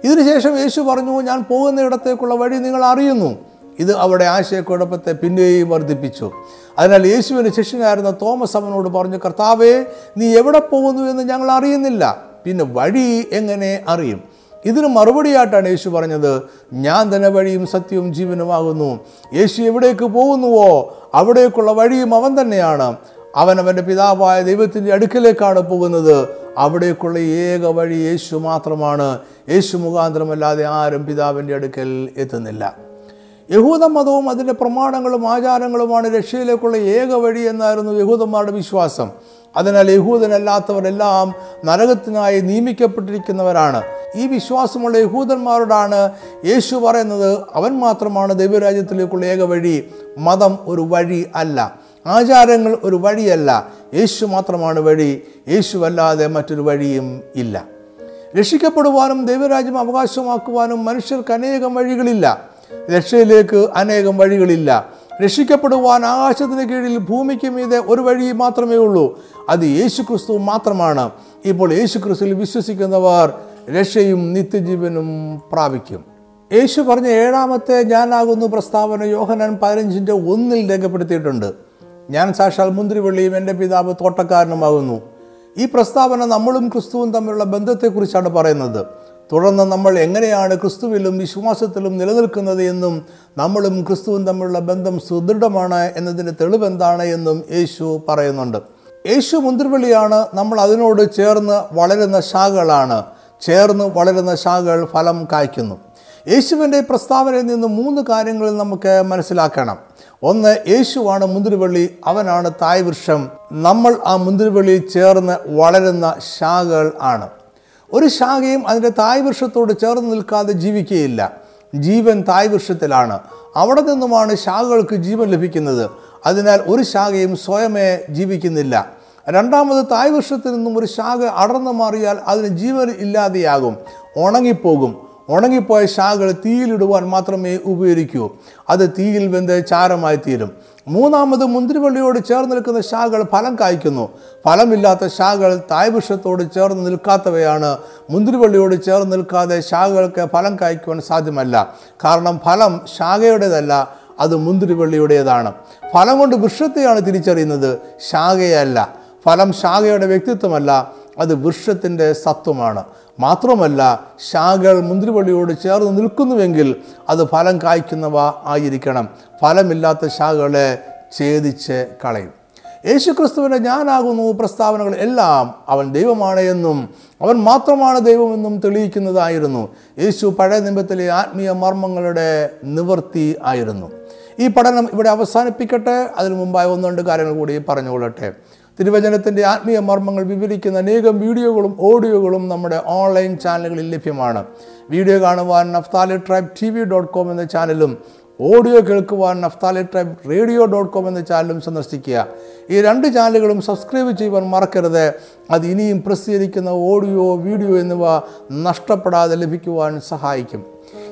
A: ഇതിനുശേഷം യേശു പറഞ്ഞു ഞാൻ പോകുന്ന ഇടത്തേക്കുള്ള വഴി നിങ്ങൾ അറിയുന്നു. ഇത് അവിടെ ആശയക്കുഴപ്പത്തെ പിന്നെയും വർദ്ധിപ്പിച്ചു. അതിനാൽ യേശുവിന്റെ ശിഷ്യനായിരുന്ന തോമസ് അവനോട് പറഞ്ഞു കർത്താവേ നീ എവിടെ പോകുന്നു എന്ന് ഞങ്ങൾ അറിയുന്നില്ല. പിന്നെ വഴി എങ്ങനെ അറിയും? ഇതിന് മറുപടിയായിട്ടാണ് യേശു പറഞ്ഞത് ഞാൻ തന്നെ വഴിയും സത്യവും ജീവനുമാകുന്നു യേശു എവിടേക്ക് പോകുന്നുവോ അവിടേക്കുള്ള വഴിയും അവൻ തന്നെയാണ്. അവൻ അവന്റെ പിതാവായ ദൈവത്തിന്റെ അടുക്കിലേക്കാണ് പോകുന്നത്. അവിടേക്കുള്ള ഏക വഴി യേശു മാത്രമാണ്. യേശു മുഖാന്തരമല്ലാതെ ആരും പിതാവിന്റെ അടുക്കൽ എത്തുന്നില്ല. യഹൂദ മതവും അതിന്റെ പ്രമാണങ്ങളും ആചാരങ്ങളുമാണ് രക്ഷയിലേക്കുള്ള ഏക വഴി എന്നായിരുന്നു യഹൂദന്മാരുടെ വിശ്വാസം. അതിനാൽ യഹൂദനല്ലാത്തവരെല്ലാം നരകത്തിനായി നിയമിക്കപ്പെട്ടിരിക്കുന്നവരാണ്. ഈ വിശ്വാസമുള്ള യഹൂദന്മാരോടാണ് യേശു പറയുന്നത് അവൻ മാത്രമാണ് ദൈവരാജ്യത്തിലേക്കുള്ള ഏക വഴി. മതം ഒരു വഴി അല്ല. ആചാരങ്ങൾ ഒരു വഴിയല്ല. യേശു മാത്രമാണ് വഴി. യേശുവല്ലാതെ മറ്റൊരു വഴിയും ഇല്ല. രക്ഷിക്കപ്പെടുവാനും ദൈവരാജ്യം അവകാശമാക്കുവാനും മനുഷ്യർക്ക് അനേകം വഴികളില്ല. രക്ഷയിലേക്ക് അനേകം വഴികളില്ല. രക്ഷിക്കപ്പെടുവാൻ ആകാശത്തിന് കീഴിൽ ഭൂമിക്ക് മീതെ ഒരു വഴി മാത്രമേ ഉള്ളൂ. അത് യേശു ക്രിസ്തു മാത്രമാണ്. ഇപ്പോൾ യേശു ക്രിസ്തുവിൽ വിശ്വസിക്കുന്നവർ രക്ഷയും നിത്യജീവനും പ്രാപിക്കും. യേശു പറഞ്ഞ ഏഴാമത്തെ ഞാനാകുന്നു പ്രസ്താവന യോഹനാൻ പതിനഞ്ചിന്റെ ഒന്നിൽ രേഖപ്പെടുത്തിയിട്ടുണ്ട്. ഞാൻ സാക്ഷാൽ മുന്തിരിവള്ളിയും എന്റെ പിതാവ് തോട്ടക്കാരനുമാകുന്നു. ഈ പ്രസ്താവന നമ്മളും ക്രിസ്തുവും തമ്മിലുള്ള ബന്ധത്തെക്കുറിച്ചാണ് പറയുന്നത്. തുടർന്ന് നമ്മൾ എങ്ങനെയാണ് ക്രിസ്തുവിലും വിശ്വാസത്തിലും നിലനിൽക്കുന്നത് എന്നും നമ്മളും ക്രിസ്തുവും തമ്മിലുള്ള ബന്ധം സുദൃഢമാണ് എന്നതിന്റെ തെളിവെന്താണ് എന്നും യേശു പറയുന്നുണ്ട്. യേശു മുന്തിരിവള്ളിയാണ് നമ്മൾ അതിനോട് ചേർന്ന് വളരുന്ന ശാഖകളാണ്. ചേർന്ന് വളരുന്ന ശാഖകൾ ഫലം കായ്ക്കുന്നു. യേശുവിന്റെ പ്രസ്താവനയിൽ നിന്ന് മൂന്ന് കാര്യങ്ങൾ നമുക്ക് മനസ്സിലാക്കണം. ഒന്ന് യേശുവാണ് മുന്തിരിവള്ളി അവനാണ് തായ് വൃക്ഷം നമ്മൾ ആ മുന്തിരിവള്ളിയിൽ ചേർന്ന് വളരുന്ന ശാഖകൾ ആണ്. ഒരു ശാഖയും അതിന്റെ തായ് വൃക്ഷത്തോട് ചേർന്ന് നിൽക്കാതെ ജീവിക്കുകയില്ല. ജീവൻ തായ് വൃക്ഷത്തിലാണ് അവിടെ നിന്നുമാണ് ശാഖകൾക്ക് ജീവൻ ലഭിക്കുന്നത്. അതിനാൽ ഒരു ശാഖയും സ്വയമേ ജീവിക്കുന്നില്ല. രണ്ടാമത് തായ് വൃക്ഷത്തിൽ നിന്നും ഒരു ശാഖ അടർന്നു മാറിയാൽ അതിന് ജീവൻ ഇല്ലാതെയാകും. ഉണങ്ങിപ്പോകും. ഉണങ്ങിപ്പോയ ശാഖകൾ തീയിലിടുവാൻ മാത്രമേ ഉപയോഗിക്കൂ. അത് തീയിൽ വെന്ത് ചാരമായി തീരും മൂന്നാമത് മുന്തിരിവള്ളിയോട് ചേർന്ന് നിൽക്കുന്ന ശാഖകൾ ഫലം കായ്ക്കുന്നു. ഫലമില്ലാത്ത ശാഖകൾ തായ്വൃക്ഷത്തോട് ചേർന്ന് നിൽക്കാത്തവയാണ്. മുന്തിരിവള്ളിയോട് ചേർന്ന് നിൽക്കാതെ ശാഖകൾക്ക് ഫലം കായ്ക്കുവാൻ സാധ്യമല്ല. കാരണം ഫലം ശാഖയുടേതല്ല അത് മുന്തിരിവള്ളിയുടേതാണ്. ഫലം കൊണ്ട് വൃക്ഷത്തെയാണ് തിരിച്ചറിയുന്നത്. ശാഖയല്ല. ഫലം ശാഖയുടെ വ്യക്തിത്വമല്ല. അത് വൃക്ഷത്തിന്റെ സത്വമാണ്. മാത്രമല്ല ശാഖകൾ മുന്തിരിവള്ളിയോട് ചേർന്ന് നിൽക്കുന്നുവെങ്കിൽ അത് ഫലം കായ്ക്കുന്നവ ആയിരിക്കണം. ഫലമില്ലാത്ത ശാഖകളെ ഛേദിച്ച് കളയും. യേശുക്രിസ്തുവിന്റെ ഞാനാകുന്നു പ്രസ്താവനകൾ എല്ലാം അവൻ ദൈവമാണ് എന്നും അവൻ മാത്രമാണ് ദൈവമെന്നും തെളിയിക്കുന്നതായിരുന്നു. യേശു പഴയ നിയമത്തിലെ ആത്മീയ മർമ്മങ്ങളുടെ നിവൃത്തി ആയിരുന്നു. ഈ പഠനം ഇവിടെ അവസാനിപ്പിക്കട്ടെ. അതിനു മുമ്പായി ഒന്ന് രണ്ട് കാര്യങ്ങൾ കൂടി പറഞ്ഞുകൊള്ളട്ടെ. തിരുവചനത്തിന്റെ ആത്മീയ മർമ്മങ്ങൾ വിവരിക്കുന്ന അനേകം വീഡിയോകളും ഓഡിയോകളും നമ്മുടെ ഓൺലൈൻ ചാനലുകളിൽ ലഭ്യമാണ്. വീഡിയോ കാണുവാൻ Naphtali Tribe T V dot com എന്ന ചാനലും ഓഡിയോ കേൾക്കുവാൻ Naphtali Tribe radio dot com എന്ന ചാനലും സന്ദർശിക്കുക. ഈ രണ്ട് ചാനലുകളും സബ്സ്ക്രൈബ് ചെയ്യുവാൻ മറക്കരുത്. അത് ഇനിയും പ്രസിദ്ധീകരിക്കുന്ന ഓഡിയോ വീഡിയോ എന്നിവ നഷ്ടപ്പെടാതെ ലഭിക്കുവാൻ സഹായിക്കും.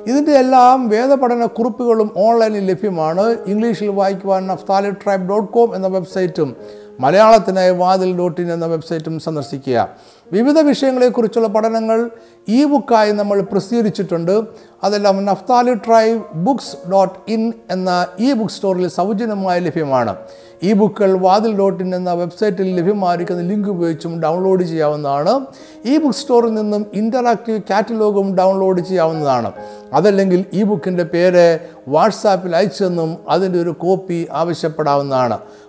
A: ഇതിന്റെ എല്ലാം വേദപഠന കുറിപ്പുകളും ഓൺലൈനിൽ ലഭ്യമാണ്. ഇംഗ്ലീഷിൽ വായിക്കുവാൻ നഫ്താലി ട്രൈബ് ഡോട്ട് കോം എന്ന വെബ്സൈറ്റും മലയാളത്തിനായി വാതിൽ ഡോട്ട് ഇൻ എന്ന വെബ്സൈറ്റും സന്ദർശിക്കുക. വിവിധ വിഷയങ്ങളെക്കുറിച്ചുള്ള പഠനങ്ങൾ ഇ ബുക്കായി നമ്മൾ പ്രസിദ്ധീകരിച്ചിട്ടുണ്ട്. അതെല്ലാം Naphtali Tribe books dot in എന്ന ഇ ബുക്ക് സ്റ്റോറിൽ സൗജന്യമായി ലഭ്യമാണ്. ഈ ബുക്കുകൾ വാതിൽ ഡോട്ട് ഇൻ എന്ന വെബ്സൈറ്റിൽ ലഭ്യമായിരിക്കുന്ന ലിങ്ക് ഉപയോഗിച്ചും ഡൗൺലോഡ് ചെയ്യാവുന്നതാണ്. ഈ ബുക്ക് സ്റ്റോറിൽ നിന്നും ഇന്ററാക്റ്റീവ് കാറ്റലോഗും ഡൗൺലോഡ് ചെയ്യാവുന്നതാണ്. അതല്ലെങ്കിൽ ഈ ബുക്കിന്റെ പേര് വാട്സാപ്പിൽ അയച്ചെന്നും അതിന്റെ ഒരു കോപ്പി ആവശ്യപ്പെടാവുന്നതാണ്.